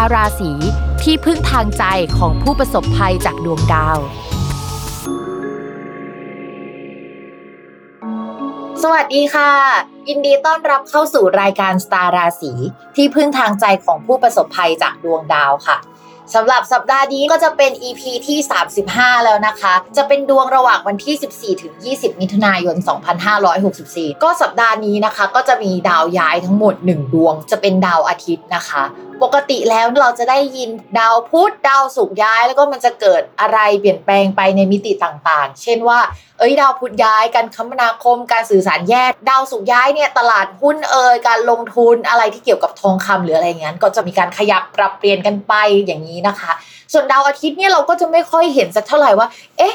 าราศีที่พึ่งทางใจของผู้ประสบภัยจากดวงดาว สวัสดีค่ะ ยินดีต้อนรับเข้าสู่รายการสตาร์ราศีที่พึ่งทางใจของผู้ประสบภัยจากดวงดาวค่ะสำหรับสัปดาห์นี้ก็จะเป็น EP ที่ 35 แล้วนะคะ จะเป็นดวงระหว่างวันที่ 14 ถึง 20 มิถุนายน 2564 ก็สัปดาห์นี้นะคะ ก็จะมีดาวย้ายทั้งหมด 1 ดวง จะเป็นดาวอาทิตย์นะคะ ปกติแล้วเราจะได้ยินดาวพุธดาวศุกร์ย้าย แล้วก็มันจะเกิดอะไรเปลี่ยนแปลงไปในมิติต่างๆ เช่นว่า เอ้ยดาวพุธย้ายการคมนาคมการสื่อสารแยกดาวศุกร์ย้ายเนี่ยตลาดหุ้นเอ่ยการลงทุนอะไรที่เกี่ยวกับทองคำหรืออะไรเงี้ยก็จะมีการขยับปรับเปลี่ยนกันไปอย่างนี้นะคะ ส่วนดาวอาทิตย์เนี่ยเราก็จะไม่ค่อยเห็นสักเท่าไหร่ว่า เอ๊ะ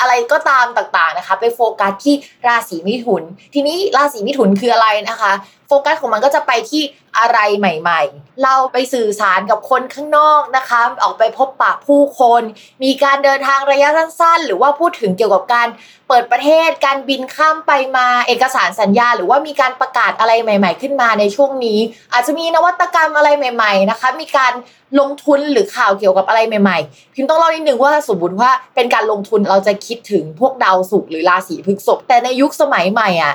อะไรก็ตามต่างๆนะคะ ไปโฟกัสที่ราศีมิถุน ทีนี้ราศีมิถุนคืออะไรนะคะโฟกัสของมันก็จะไปที่อะไรใหม่ๆ เราไปสื่อสารกับคนข้างนอกนะคะ ออกไปพบปะผู้คน มีการเดินทางระยะสั้นๆ หรือว่าพูดถึงเกี่ยวกับการเปิดประเทศ การบินข้ามไปมา เอกสารสัญญา หรือว่ามีการประกาศอะไรใหม่ ๆ ขึ้นมาในช่วงนี้ อาจจะมีนวัตกรรมอะไรใหม่ ๆ นะคะ มีการลงทุนหรือข่าวเกี่ยวกับอะไรใหม่ๆ พิมพ์ต้องเล่านิดนึงว่าสมมติว่าเป็นการลงทุนเราจะคิดถึงพวกดาวศุกร์หรือราศีพฤษภแต่ในยุคสมัยใหม่อะ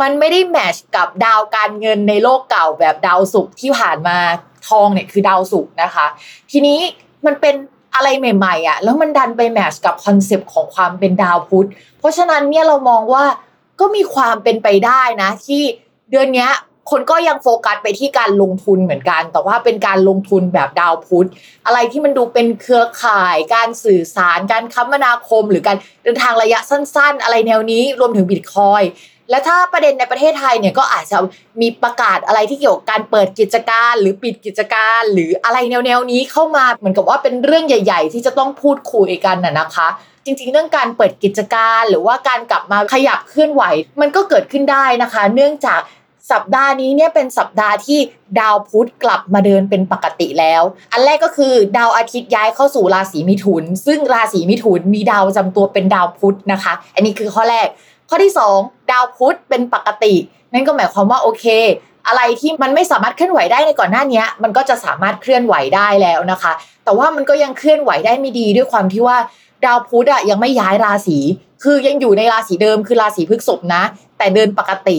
มันไม่ได้แมชกับดาวการเงินในโลกเก่าแบบดาวศุกร์ที่ผ่านมาทองเนี่ยคือดาวศุกร์นะคะ ทีนี้มันเป็นอะไรใหม่ๆอะแล้วมันดันไป match กับ concept ของความเป็นดาวพุธเพราะฉะนั้นเนี่ยเรามองว่าก็มีความเป็นไปได้นะที่เดือนนี้ คนก็ยังโฟกัสไปที่การลงทุนเหมือนกัน แต่ว่าเป็นการลงทุนแบบดาวพุธ อะไรที่มันดูเป็นเครือข่าย การสื่อสาร การคมนาคม หรือการเดินทางระยะสั้น ๆ อะไรแนวนี้รวมถึงบิตคอยน์และถ้าประเด็นในประเทศไทยเนี่ยก็อาจจะมีประกาศอะไรที่เกี่ยวกับการเปิดกิจการ หรือปิดกิจการ หรืออะไรแนวๆนี้เข้ามาเหมือนกับว่าเป็นเรื่องใหญ่ ๆ ที่จะต้องพูดคุยกันน่ะนะคะ จริงๆ เรื่องการเปิดกิจการ หรือว่าการกลับมาขยับเคลื่อนไหว มันก็เกิดขึ้นได้นะคะ เนื่องจาก สัปดาห์นี้เนี่ยเป็นสัปดาห์ที่ดาวพุธกลับมาเดินเป็นปกติแล้ว อันแรกก็คือดาวอาทิตย์ย้ายเข้าสู่ราศีมิถุน ซึ่งราศีมิถุนมีดาวจำตัวเป็นดาวพุธนะคะ อันนี้คือข้อแรก ข้อที่ 2 ดาวพุธเป็นปกติ นั่นก็หมายความว่าโอเค อะไรที่มันไม่สามารถเคลื่อนไหวได้ในก่อนหน้านี้มันก็จะสามารถเคลื่อนไหวได้แล้วนะคะ แต่ว่ามันก็ยังเคลื่อนไหวได้ไม่ดีด้วยความที่ว่าดาวพุธอะยังไม่ย้ายราศี คือยังอยู่ในราศีเดิมคือราศีพฤษภนะ แต่เดินปกติ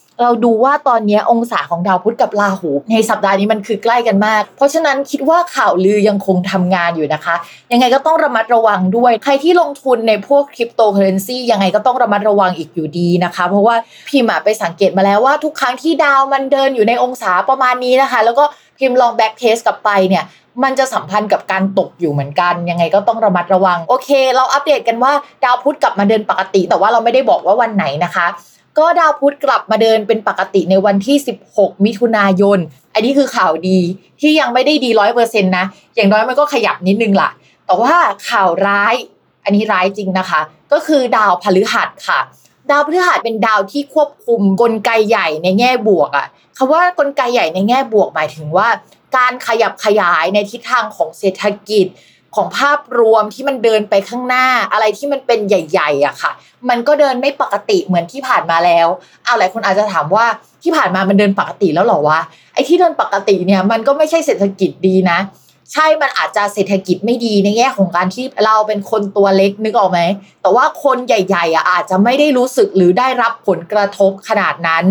เราดูว่าตอนนี้องศาของดาวพุธกับราหู ในสัปดาห์นี้มันคือใกล้กันมาก เพราะฉะนั้นคิดว่าข่าวลือยังคงทำงานอยู่นะคะ ยังไงก็ต้องระมัดระวังด้วย ใครที่ลงทุนในพวกคริปโตเคอเรนซียังไงก็ต้องระมัดระวังอีกอยู่ดีนะคะ เพราะว่าพิมพ์ไปสังเกตมาแล้วว่าทุกครั้งที่ดาวมันเดินอยู่ในองศาประมาณนี้นะคะ แล้วก็พิมลอง backtest กลับไปเนี่ยมันจะสัมพันธ์กับการตกอยู่เหมือนกัน ยังไงก็ต้องระมัดระวัง โอเค เราอัปเดตกันว่าดาวพุธกลับมาเดินปกติ แต่ว่าเราไม่ได้บอกว่าวันไหนนะคะ ก็ดาวพุธกลับมาเดินเป็นปกติในวันที่ 16 มิถุนายน อันนี้คือข่าวดีที่ยังไม่ได้ดีร้อยเปอร์เซ็นต์นะ อย่างน้อยมันก็ขยับนิดนึงล่ะ แต่ว่าข่าวร้าย อันนี้ร้ายจริงนะคะ ก็คือดาวพฤหัสค่ะ ดาวพฤหัสเป็นดาวที่ควบคุมกลไกใหญ่ในแง่บวกอะคำว่ากลไกใหญ่ในแง่บวกหมายถึงว่า การขยับขยายในทิศทางของเศรษฐกิจ ของภาพรวมที่มันเดินไปข้างหน้าอะไรที่มันเป็นใหญ่ ๆอะค่ะ มันก็เดินไม่ปกติเหมือนที่ผ่านมาแล้วเอาหลายคนอาจจะถามว่าที่ผ่านมามันเดินปกติแล้วหรอวะไอ้ที่เดินปกติเนี่ยมันก็ไม่ใช่เศรษฐกิจดีนะ ใช่มันอาจจะเศรษฐกิจไม่ดีในแง่ของการที่เราเป็นคนตัวเล็กนึกออกไหมแต่ว่าคนใหญ่ๆอะอาจจะไม่ได้รู้สึกหรือได้รับผลกระทบขนาดนั้น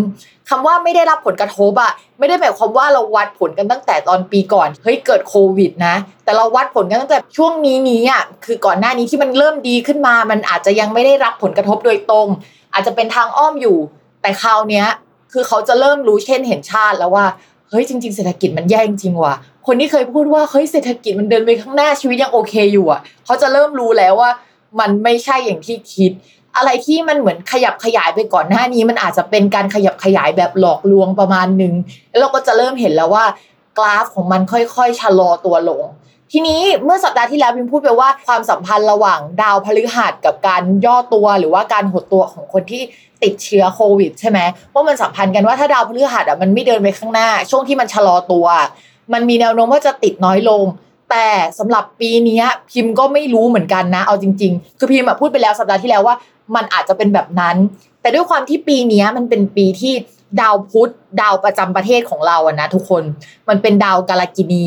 คำว่าไม่ได้รับผลกระทบอะไม่ได้หมายความว่าเราวัดผลกันตั้งแต่ตอนปีก่อนเฮ้ยเกิดโควิดนะแต่เราวัดผลกันตั้งแต่ช่วงนี้นี้อะคือก่อนหน้านี้ที่มันเริ่มดีขึ้นมา มันอาจจะยังไม่ได้รับผลกระทบโดยตรง อาจจะเป็นทางอ้อมอยู่ แต่คราวเนี้ยคือเขาจะเริ่มรู้เช่นเห็นชาติแล้วว่าเฮ้ยจริง ๆเศรษฐกิจมันแย่จริงว่ะคนที่เคยพูดว่าเฮ้ยเศรษฐกิจมันเดินไปข้างหน้าชีวิตยังโอเคอยู่อะเขาจะเริ่มรู้แล้วว่า มันไม่ใช่อย่างที่คิด อะไรที่มันเหมือนขยับขยายไปก่อนหน้านี้ มันอาจจะเป็นการขยับขยายแบบหลอกลวงประมาณหนึ่งแล้วเราก็จะเริ่มเห็นแล้วว่ากราฟของมันค่อยๆชะลอตัวลง ทีนี้เมื่อสัปดาห์ที่แล้วพิมพูดไปว่าความสัมพันธ์ระหว่างดาวพฤหัสกับการย่อตัวหรือว่าการหดตัวของคนที่ติดเชื้อโควิดใช่ไหมว่ามันสัมพันธ์กันว่าถ้าดาวพฤหัสอะมันไม่เดินไปข้างหน้า ช่วงที่มันชะลอตัว มันมีแนวโน้มว่าจะติดน้อยลงแต่สำหรับปีนี้พิมพ์ก็ไม่รู้เหมือนกันนะ เอาจริง ๆ คือพิมพ์พูดไปแล้วสัปดาห์ที่แล้วว่า มันอาจจะเป็นแบบนั้น แต่ด้วยความที่ปีนี้มันเป็นปีที่ดาวพุธดาวประจำประเทศของเราอะนะทุกคนมันเป็นดาวกาลกินี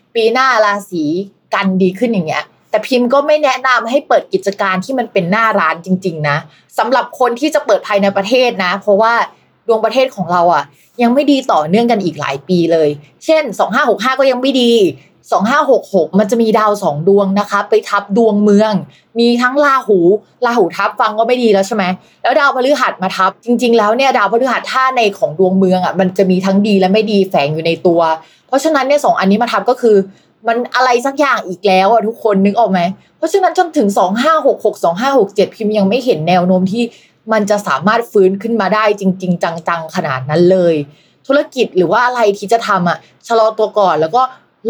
ปีหน้าราศีกันดีขึ้นอย่างเงี้ยแต่พิมพ์ก็ไม่แนะนำให้เปิดกิจการที่มันเป็นหน้าร้านจริง ๆ นะสำหรับคนที่จะเปิดภายในประเทศนะ เพราะว่าดวงประเทศของเราอะ ยังไม่ดีต่อเนื่องกันอีกหลายปีเลย เช่น 2565 ก็ยังไม่ดี 2566 มันจะมีดาวสองดวงนะคะ ไปทับดวงเมือง มีทั้งราหูราหูทับฟังก็ไม่ดีแล้วใช่ไหมแล้วดาวพฤหัสมาทับ จริง ๆ แล้วเนี่ยดาวพฤหัสท่าในของดวงเมืองอะมันจะมีทั้งดีและไม่ดีแฝงอยู่ในตัว เพราะฉะนั้นเนี่ยสองอันนี้มาทับก็คือ มันอะไรสักอย่างอีกแล้วอะทุกคนนึกออกไหมเพราะฉะนั้นจนถึง 2566 2567 พิมพ์ยังไม่เห็นแนวโน้มที่มันจะสามารถฟื้นขึ้นมาได้จริง ๆ จังๆขนาดนั้นเลย ธุรกิจหรือว่าอะไรที่จะทำอะชะลอตัวก่อนแล้วก็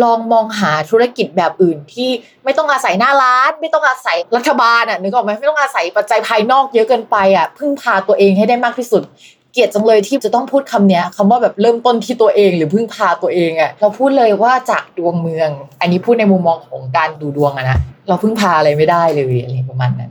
ลองมองหาธุรกิจแบบอื่นที่ไม่ต้องอาศัยหน้าร้าน ไม่ต้องอาศัยรัฐบาลอะนึกออกไหมไม่ต้องอาศัยปัจจัยภายนอกเยอะเกินไปอะพึ่งพาตัวเองให้ได้มากที่สุด เกลียดจังเลยที่จะต้องพูดคำเนี้ยคำว่าแบบเริ่มต้นที่ตัวเอง หรือพึ่งพาตัวเองอะเราพูดเลยว่าจากดวงเมือง อันนี้พูดในมุมมองของการดูดวงอะนะเราพึ่งพาอะไรไม่ได้เลยอะไรประมาณนั้น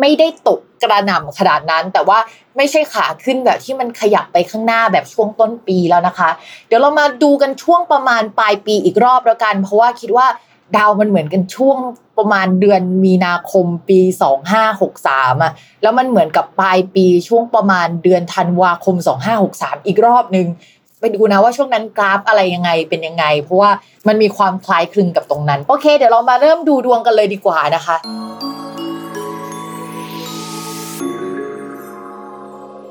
ไม่ได้ตกกระหน่ำขนาดนั้น แต่ว่าไม่ใช่ขาขึ้นแบบที่มันขยับไปข้างหน้าแบบช่วงต้นปีแล้วนะคะ เดี๋ยวเรามาดูกันช่วงประมาณปลายปีอีกรอบแล้วกัน เพราะว่าคิดว่าดาวมันเหมือนกันช่วงประมาณเดือนมีนาคมปี 2563อะแล้วมันเหมือนกับปลายปีช่วงประมาณเดือนธันวาคม 2563 อีกรอบหนึ่งไปดูนะว่าช่วงนั้นกราฟอะไรยังไงเป็นยังไง เพราะว่ามันมีความคล้ายคลึงกับตรงนั้น โอเค เดี๋ยวเรามาเริ่มดูดวงกันเลยดีกว่านะคะ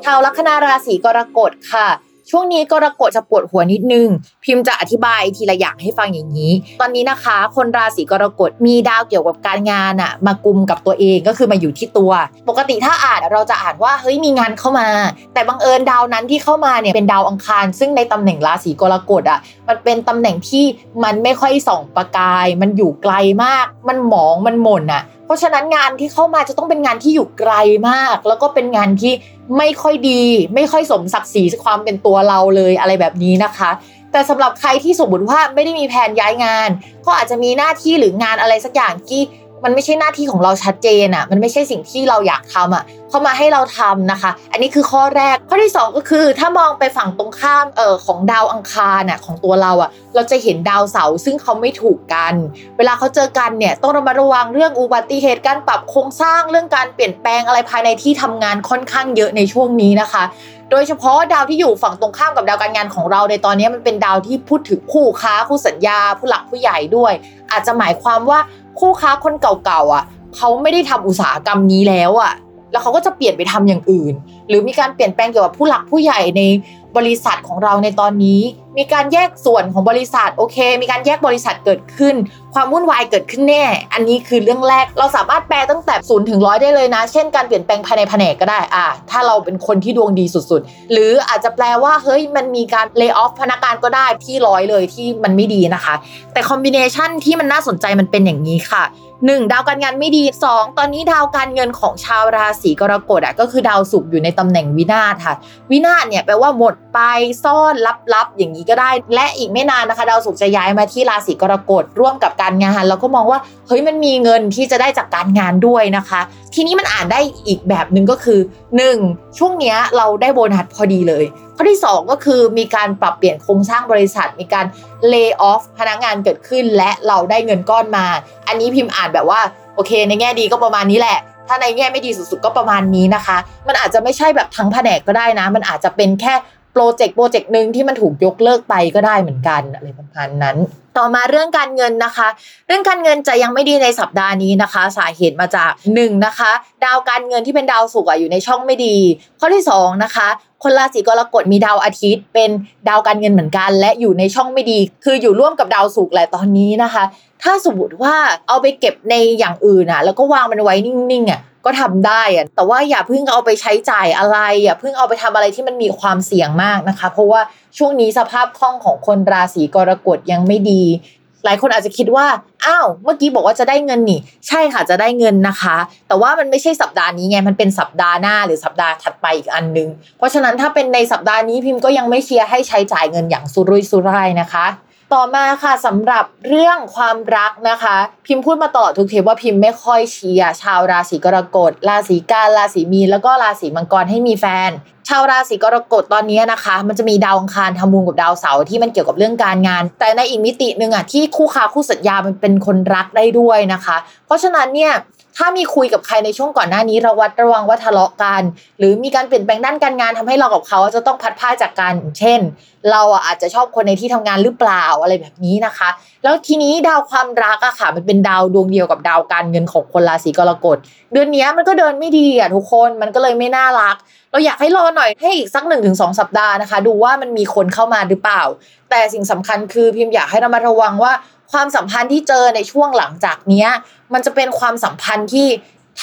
ชาวลัคนาราศีกรกฎค่ะช่วงนี้กรกฎจะปวดหัวนิดนึง พิมพ์จะอธิบายทีละอย่างให้ฟังอย่างนี้ ตอนนี้นะคะ คนราศีกรกฎมีดาวเกี่ยวกับการงานอะมากุมกับตัวเองก็คือมาอยู่ที่ตัว ปกติถ้าอ่านเราจะอ่านว่าเฮ้ยมีงานเข้ามา แต่บังเอิญดาวนั้นที่เข้ามาเนี่ยเป็นดาวอังคาร ซึ่งในตำแหน่งราศีกรกฎอะมันเป็นตำแหน่งที่มันไม่ค่อยส่องประกาย มันอยู่ไกลมาก มันหมองมันหม่นอะเพราะฉะนั้นงานที่เข้ามาจะต้องเป็นงานที่อยู่ไกลมาก แล้วก็เป็นงานที่ ไม่ค่อยดี ไม่ค่อยสมศักดิ์ศรีความเป็นตัวเราเลยอะไรแบบนี้นะคะ แต่สำหรับใครที่สมมติว่าไม่ได้มีแผนย้ายงาน ก็อาจจะมีหน้าที่หรืองานอะไรสักอย่างที่ มันไม่ใช่หน้าที่ของเราชัดเจนอะ มันไม่ใช่สิ่งที่เราอยากทำอะ เขามาให้เราทำนะคะ อันนี้คือข้อแรก ข้อที่ 2 ก็คือ ถ้ามองไปฝั่งตรงข้ามเอ่อของดาวอังคารน่ะของตัวเราอะ เราจะเห็นดาวเสาร์ซึ่งเขาไม่ถูกกัน เวลาเขาเจอกันเนี่ยต้องระมัดระวังเรื่องอุบัติเหตุการปรับโครงสร้างเรื่องการเปลี่ยนแปลงอะไรภายในที่ทำงานค่อนข้างเยอะในช่วงนี้นะคะโดยเฉพาะดาวที่อยู่ฝั่งตรงข้ามกับดาวการงานของเราในตอนนี้มันเป็นดาวที่พูดถึงคู่ค้าคู่สัญญา ผู้หลักผู้ใหญ่ด้วย อาจจะหมายความว่า คู่ค้าคนเก่าๆอะเขาไม่ได้ทำอุตสาหกรรมนี้แล้วอะแล้วเขาก็จะเปลี่ยนไปทำอย่างอื่น หรือมีการเปลี่ยนแปลงเกี่ยวกับผู้หลักผู้ใหญ่ในบริษัทของเราในตอนนี้มีการแยกส่วนของบริษัทโอเค มีการแยกบริษัทเกิดขึ้น ความวุ่นวายเกิดขึ้นแน่ อันนี้คือเรื่องแรกเราสามารถแปลตั้งแต่ศูนย์ถึงร้อยได้เลยนะ เช่นการเปลี่ยนแปลงภายในแผนกก็ได้อ่าถ้าเราเป็นคนที่ดวงดีสุดๆ หรืออาจจะแปลว่าเฮ้ยมันมีการเลิกออฟพนักงานก็ได้ที่ร้อยเลยที่มันไม่ดีนะคะ แต่คอมบิเนชันที่มันน่าสนใจมันเป็นอย่างนี้ค่ะหนึ่งดาวการงานไม่ดีสองตอนนี้ดาวการเงินของชาวราศีกรกฎอะก็คือดาวศุกร์อยู่ในตำแหน่งวินาศค่ะ วินาศเนี่ยแปลว่าหมดไปซ่อนลับๆอย่างนี้ก็ได้ และอีกไม่นานนะคะ ดาวศุกร์จะย้ายมาที่ราศีกรกฎร่วมกับการงานเราก็มองว่าเฮ้ยมันมีเงินที่จะได้จากการงานด้วยนะคะ ทีนี้มันอ่านได้อีกแบบหนึ่งก็คือ 1. ช่วงนี้เราได้โบนัสพอดีเลยข้อที่ 2 ก็คือมีการปรับเปลี่ยนโครงสร้างบริษัท มีการเลิกออฟพนักงานเกิดขึ้น และเราได้เงินก้อนมา อันนี้พิมพ์อ่านแบบว่าโอเค ในแง่ดีก็ประมาณนี้แหละถ้าในแง่ไม่ดีสุดๆก็ประมาณนี้นะคะ มันอาจจะไม่ใช่แบบทั้งแผนกก็ได้นะ มันอาจจะเป็นแค่ โปรเจกต์โปรเจกต์หนึ่งที่มันถูกยกเลิกไปก็ได้เหมือนกันอะไรประมาณนั้น ต่อมาเรื่องการเงินนะคะ เรื่องการเงินจะยังไม่ดีในสัปดาห์นี้นะคะ สาเหตุมาจาก1นนะคะ ดาวการเงินที่เป็นดาวศุกร์อยู่ในช่องไม่ดี ข้อที่2นะคะคนราศีกรกฎมีดาวอาทิตย์ เป็นดาวการเงินเหมือนกัน และอยู่ในช่องไม่ดี คืออยู่ร่วมกับดาวศุกร์แหละตอนนี้นะคะ ถ้าสมมติว่าเอาไปเก็บในอย่างอื่นอะ แล้วก็วางมันไว้นิ่งๆอะ ก็ทำได้อะแต่ว่าอย่าเพิ่งเอาไปใช้จ่ายอะไร อย่าเพิ่งเอาไปทำอะไรที่มันมีความเสี่ยงมากนะคะ เพราะว่าช่วงนี้สภาพคล่องของคนราศีกรกฎยังไม่ดี หลายคนอาจจะคิดว่า อ้าว เมื่อกี้บอกว่าจะได้เงินนี่ ใช่ค่ะจะได้เงินนะคะ แต่ว่ามันไม่ใช่สัปดาห์นี้ไง มันเป็นสัปดาห์หน้าหรือสัปดาห์ถัดไปอีกอันนึง เพราะฉะนั้นถ้าเป็นในสัปดาห์นี้พิมพ์ก็ยังไม่เชียร์ให้ใช้จ่ายเงินอย่างสุรุ่ยสุร่ายนะคะ ต่อมาค่ะสำหรับเรื่องความรักนะคะ พิมพ์พูดมาตลอดทุกเทปว่าพิมพ์ไม่ค่อยเชียร์ชาวราศีกรกฎราศีกันราศีมีนแล้วก็ราศีมังกรให้มีแฟน ชาวราศีกรกฎตอนนี้นะคะ มันจะมีดาวอังคารทำมุมกับดาวเสาร์ที่มันเกี่ยวกับเรื่องการงาน แต่ในอีกมิติหนึ่งอะที่คู่ค้าคู่สัญญามันเป็นคนรักได้ด้วยนะคะ เพราะฉะนั้นเนี่ย ถ้ามีคุยกับใครในช่วงก่อนหน้านี้ระวัดระวังว่าทะเลาะกัน หรือมีการเปลี่ยนแปลงด้านการงานทำให้เรากับเขาจะต้องพัดพาจากกันเช่น เราอาจจะชอบคนในที่ทำงานหรือเปล่าอะไรแบบนี้นะคะ แล้วทีนี้ดาวความรักอะค่ะ มันเป็นดาวดวงเดียวกับดาวการเงินของคนราศีกรกฎเดือนนี้มันก็เดินไม่ดีอะทุกคนมันก็เลยไม่น่ารัก เราอยากให้รอหน่อยให้อีกสักหนึ่งถึงสองสัปดาห์นะคะ ดูว่ามันมีคนเข้ามาหรือเปล่า แต่สิ่งสำคัญคือพิมพ์อยากให้เรามาระวังว่า ความสัมพันธ์ที่เจอในช่วงหลังจากเนี้ย มันจะเป็นความสัมพันธ์ที่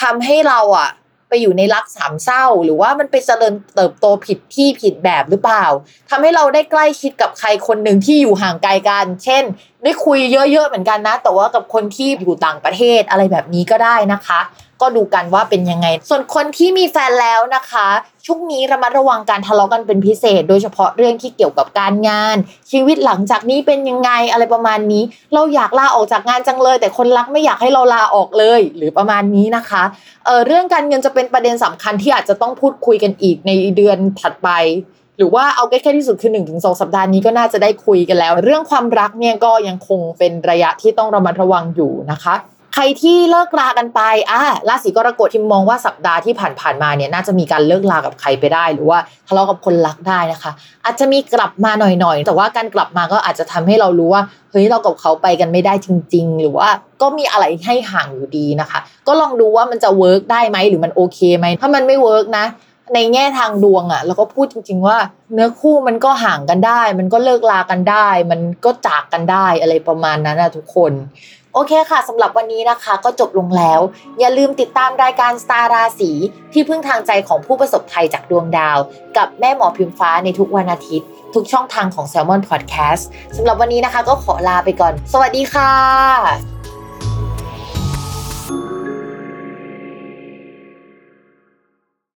ทำให้เราอะไปอยู่ในรักสามเศร้า หรือว่ามันไปเจริญเติบโตผิดที่ผิดแบบหรือเปล่าทำให้เราได้ใกล้ชิดกับใครคนหนึ่งที่อยู่ห่างไกลกัน เช่น ได้คุยเยอะๆเหมือนกันนะ แต่ว่ากับคนที่อยู่ต่างประเทศอะไรแบบนี้ก็ได้นะคะ ก็ดูกันว่าเป็นยังไง ส่วนคนที่มีแฟนแล้วนะคะ ช่วงนี้ระมัดระวังการทะเลาะกันเป็นพิเศษ โดยเฉพาะเรื่องที่เกี่ยวกับการงาน ชีวิตหลังจากนี้เป็นยังไงอะไรประมาณนี้ เราอยากลาออกจากงานจังเลย แต่คนรักไม่อยากให้เราลาออกเลย หรือประมาณนี้นะคะเออเรื่องการเงินจะเป็นประเด็นสำคัญที่อาจจะต้องพูดคุยกันอีกในเดือนถัดไปหรือว่าเอาใกล้ๆที่สุดคือ1นถึงสสัปดาห์นี้ก็น่าจะได้คุยกันแล้ว เรื่องความรักเนี่ยก็ยังคงเป็นระยะที่ต้องระมัดระวังอยู่นะคะ ใครที่เลิกรากันไปอะราศีกรกฎที่มองว่าสัปดาห์ที่ผ่านๆมาเนี่ยน่าจะมีการเลิกรากับใครไปได้ หรือว่าทะเลาะกับคนรักได้นะคะ อาจจะมีกลับมาหน่อยๆ แต่ว่าการกลับมาก็อาจจะทำให้เรารู้ว่าเฮ้ยเรากับเขาไปกันไม่ได้จริง ๆ หรือว่าก็มีอะไรให้ห่างอยู่ดีนะคะ ก็ลองดูว่ามันจะ work ได้ไหมหรือมันโอเคไหมถ้ามันไม่ work นะในแง่ทางดวงอะ่ะเราก็พูดจริง ๆ ว่า เนื้อคู่มันก็ห่างกันได้ มันก็เลิกลากันได้ มันก็จากกันได้อะไรประมาณนั้นนะทุกคน โอเคค่ะสำหรับวันนี้นะคะก็จบลงแล้ว อย่าลืมติดตามรายการสตาราศีที่พึ่งทางใจของผู้ประสบภัยจากดวงดาว กับแม่หมอพิมฟ้าในทุกวันอาทิตย์ ทุกช่องทางของ s ซ l m o n Podcast สำหรับวันนี้นะคะก็ขอลาไปก่อน สวัสดีค่ะ